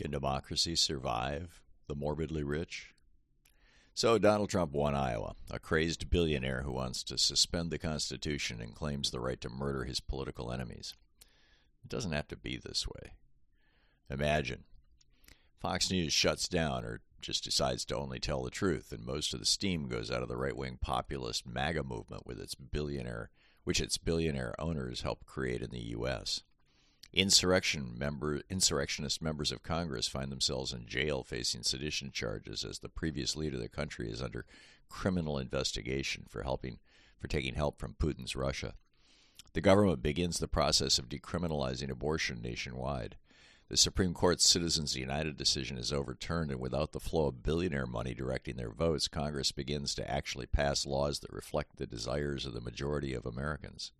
Can democracy survive the morbidly rich? So, Donald Trump won Iowa, a crazed billionaire who wants to suspend the Constitution and claims the right to murder his political enemies. It doesn't have to be this way. Imagine Fox News shuts down or just decides to only tell the truth, and most of the steam goes out of the right wing populist MAGA movement with its billionaire which its billionaire owners helped create in the U.S. Insurrection member, insurrectionist members of Congress find themselves in jail facing sedition charges as the previous leader of the country is under criminal investigation for helping for taking help from Putin's Russia. The government begins the process of decriminalizing abortion nationwide. The Supreme Court's Citizens United decision is overturned, and without the flow of billionaire money directing their votes, Congress begins to actually pass laws that reflect the desires of the majority of Americans.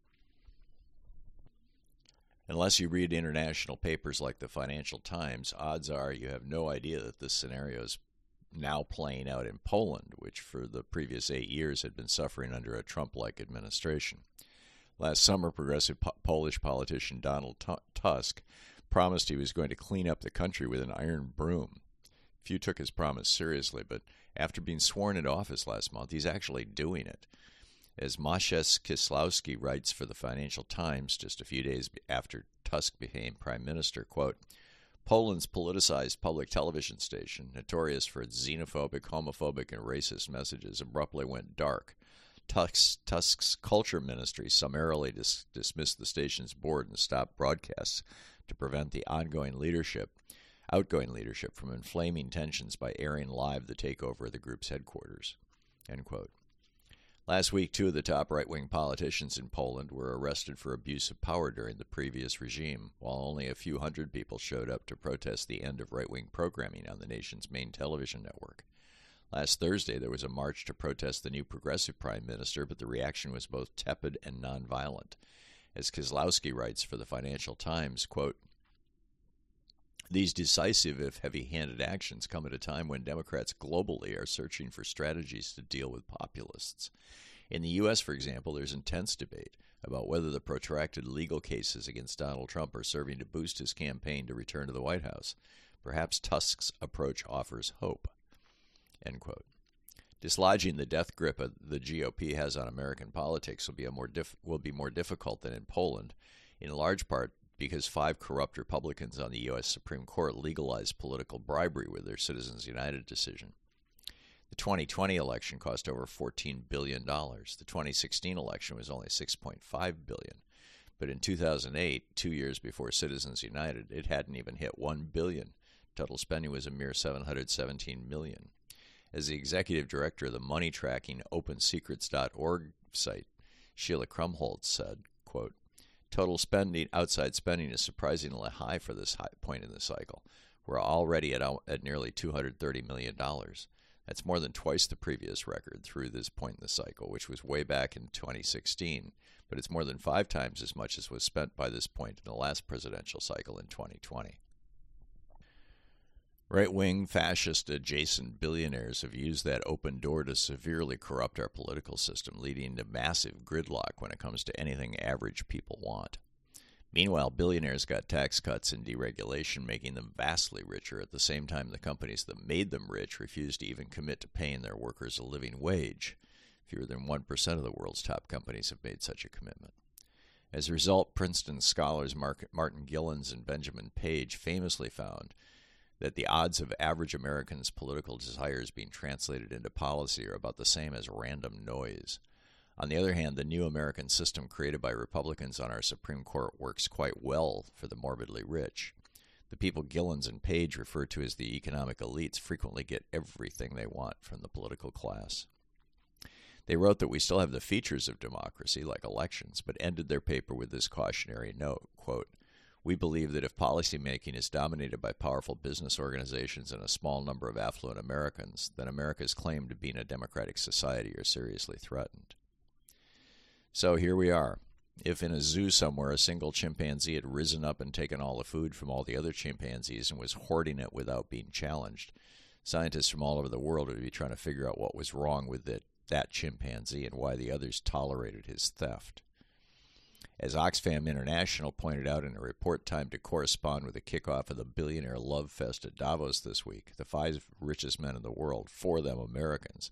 Unless you read international papers like the Financial Times, odds are you have no idea that this scenario is now playing out in Poland, which for the previous eight years had been suffering under a Trump like administration. Last summer, progressive po- Polish politician Donald T- Tusk promised he was going to clean up the country with an iron broom. Few took his promise seriously, but after being sworn into office last month, he's actually doing it. As Maciej Kisilowski writes for the Financial Times just a few days after Tusk became prime minister, quote, Poland's politicized public television station, notorious for its xenophobic, homophobic, and racist messages, abruptly went dark. Tusk's, Tusk's culture ministry summarily dis- dismissed the station's board and stopped broadcasts to prevent the ongoing leadership, outgoing leadership from inflaming tensions by airing live the takeover of the group's headquarters. Last week, two of the top right wing politicians in Poland were arrested for abuse of power during the previous regime, while only a few hundred people showed up to protest the end of right wing programming on the nation's main television network. Last Thursday, there was a march to protest the new progressive prime minister, but the reaction was both tepid and nonviolent. As Kisilowski writes for the Financial Times, quote, these decisive, if heavy handed actions come at a time when Democrats globally are searching for strategies to deal with populists. In the U.S., for example, there's intense debate about whether the protracted legal cases against Donald Trump are serving to boost his campaign to return to the White House. Perhaps Tusk's approach offers hope. Dislodging the death grip the GOP has on American politics will be, more dif- will be more difficult than in Poland, in large part because five corrupt Republicans on the U.S. Supreme Court legalized political bribery with their Citizens United decision. The 2020 election cost over $14 billion. The 2016 election was only 6.5 billion. But in 2008, two years before Citizens United, it hadn't even hit 1 billion. Total spending was a mere 717 million. As the executive director of the money tracking OpenSecrets.org site, Sheila Krumholz said, quote, Total spending, outside spending, is surprisingly high for this high point in the cycle. We're already at, at nearly $230 million. That's more than twice the previous record through this point in the cycle, which was way back in 2016, but it's more than five times as much as was spent by this point in the last presidential cycle in 2020. Right wing, fascist adjacent billionaires have used that open door to severely corrupt our political system, leading to massive gridlock when it comes to anything average people want. Meanwhile, billionaires got tax cuts and deregulation, making them vastly richer at the same time the companies that made them rich refused to even commit to paying their workers a living wage. Fewer than 1% of the world's top companies have made such a commitment. As a result, Princeton scholars Martin Gilens and Benjamin Page famously found that the odds of average Americans' political desires being translated into policy are about the same as random noise. On the other hand, the new American system created by Republicans on our Supreme Court works quite well for the morbidly rich. The people Gilens and Page refer to as the economic elites frequently get everything they want from the political class. They wrote that we still have the features of democracy, like elections, but ended their paper with this cautionary note quote, we believe that if policymaking is dominated by powerful business organizations and a small number of affluent Americans, then America's claim to being a democratic society are seriously threatened. So here we are. If in a zoo somewhere a single chimpanzee had risen up and taken all the food from all the other chimpanzees and was hoarding it without being challenged, scientists from all over the world would be trying to figure out what was wrong with it, that chimpanzee and why the others tolerated his theft. As Oxfam International pointed out in a report timed to correspond with the kickoff of the billionaire love fest at Davos this week, the five richest men in the world, four of them Americans,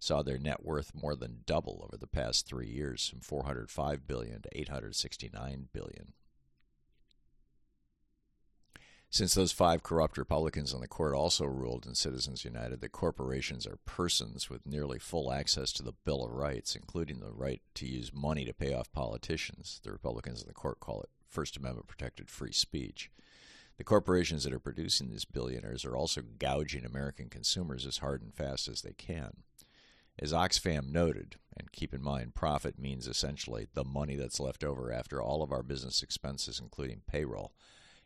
saw their net worth more than double over the past three years from 405 billion to 869 billion. Since those five corrupt Republicans on the court also ruled in Citizens United that corporations are persons with nearly full access to the Bill of Rights, including the right to use money to pay off politicians, the Republicans in the court call it First Amendment protected free speech. The corporations that are producing these billionaires are also gouging American consumers as hard and fast as they can. As Oxfam noted, and keep in mind, profit means essentially the money that's left over after all of our business expenses, including payroll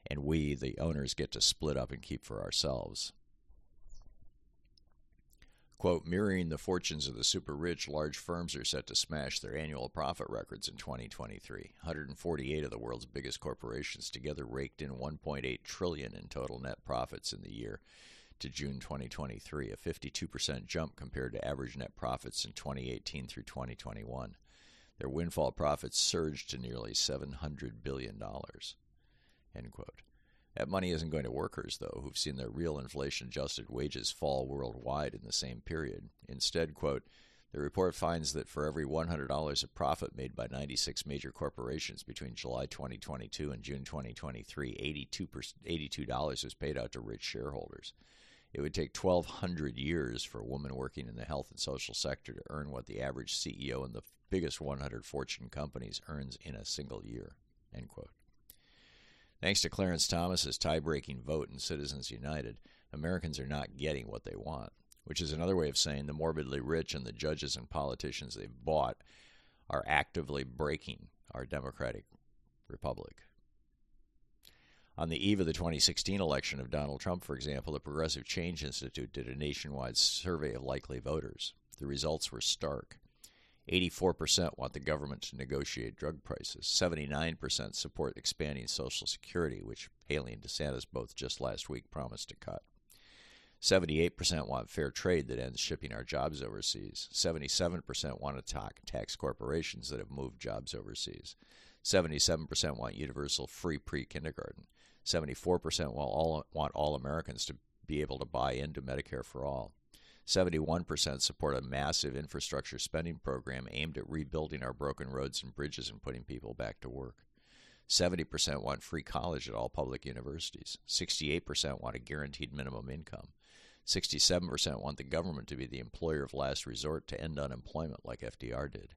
and we, the owners, get to split up and keep for ourselves. Quote, mirroring the fortunes of the super rich, large firms are set to smash their annual profit records in 2023. 148 of the world's biggest corporations together raked in 1.8 trillion in total net profits in the year to June 2023, a 52% jump compared to average net profits in 2018 through 2021. Their windfall profits surged to nearly $700 billion. End quote. That money isn't going to workers, though, who've seen their real inflation adjusted wages fall worldwide in the same period. Instead, quote, the report finds that for every $100 of profit made by 96 major corporations between July 2022 and June 2023, $82, $82 was paid out to rich shareholders. It would take 1,200 years for a woman working in the health and social sector to earn what the average CEO in the biggest 100 Fortune companies earns in a single year. End quote. Thanks to Clarence Thomas's tie breaking vote in Citizens United, Americans are not getting what they want, which is another way of saying the morbidly rich and the judges and politicians they've bought are actively breaking our democratic republic. On the eve of the 2016 election of Donald Trump, for example, the Progressive Change Institute did a nationwide survey of likely voters. The results were stark. 84% want the government to negotiate drug prices. 79% support expanding Social Security, which Haley and DeSantis both just last week promised to cut. 78% want fair trade that ends shipping our jobs overseas. 77% want to talk tax corporations that have moved jobs overseas. 77% want universal free pre kindergarten. 74% want all, want all Americans to be able to buy into Medicare for all. 71% support a massive infrastructure spending program aimed at rebuilding our broken roads and bridges and putting people back to work. 70% want free college at all public universities. 68% want a guaranteed minimum income. 67% want the government to be the employer of last resort to end unemployment like FDR did.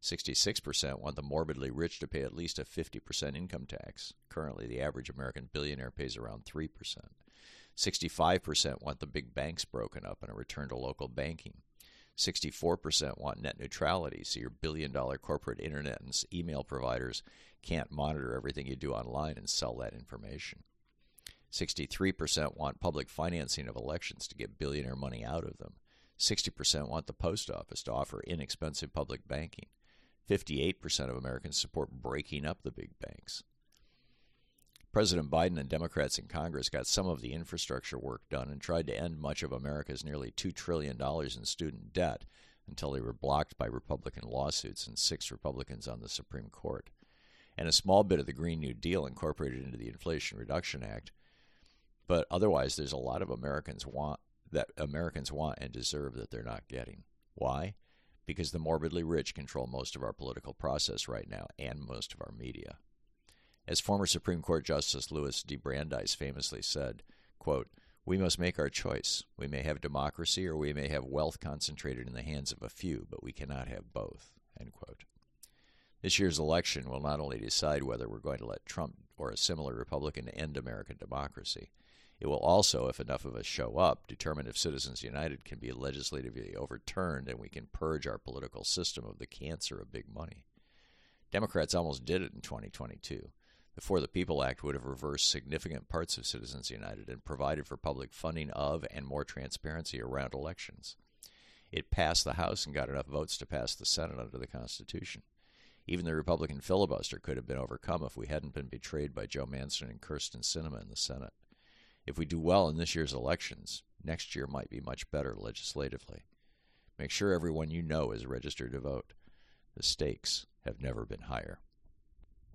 66% want the morbidly rich to pay at least a 50% income tax. Currently, the average American billionaire pays around 3%. 65% want the big banks broken up and a return to local banking. 64% want net neutrality, so your billion dollar corporate internet and email providers can't monitor everything you do online and sell that information. 63% want public financing of elections to get billionaire money out of them. 60% want the post office to offer inexpensive public banking. 58% of Americans support breaking up the big banks. President Biden and Democrats in Congress got some of the infrastructure work done and tried to end much of America's nearly $2 trillion in student debt until they were blocked by Republican lawsuits and six Republicans on the Supreme Court. And a small bit of the Green New Deal incorporated into the Inflation Reduction Act. But otherwise, there's a lot of Americans want that Americans want and deserve that they're not getting. Why? Because the morbidly rich control most of our political process right now and most of our media. As former Supreme Court Justice Louis D. Brandeis famously said, quote, we must make our choice. We may have democracy or we may have wealth concentrated in the hands of a few, but we cannot have both. This year's election will not only decide whether we're going to let Trump or a similar Republican end American democracy, it will also, if enough of us show up, determine if Citizens United can be legislatively overturned and we can purge our political system of the cancer of big money. Democrats almost did it in 2022. The For the People Act would have reversed significant parts of Citizens United and provided for public funding of and more transparency around elections. It passed the House and got enough votes to pass the Senate under the Constitution. Even the Republican filibuster could have been overcome if we hadn't been betrayed by Joe Manchin and Kyrsten Sinema in the Senate. If we do well in this year's elections, next year might be much better legislatively. Make sure everyone you know is registered to vote. The stakes have never been higher.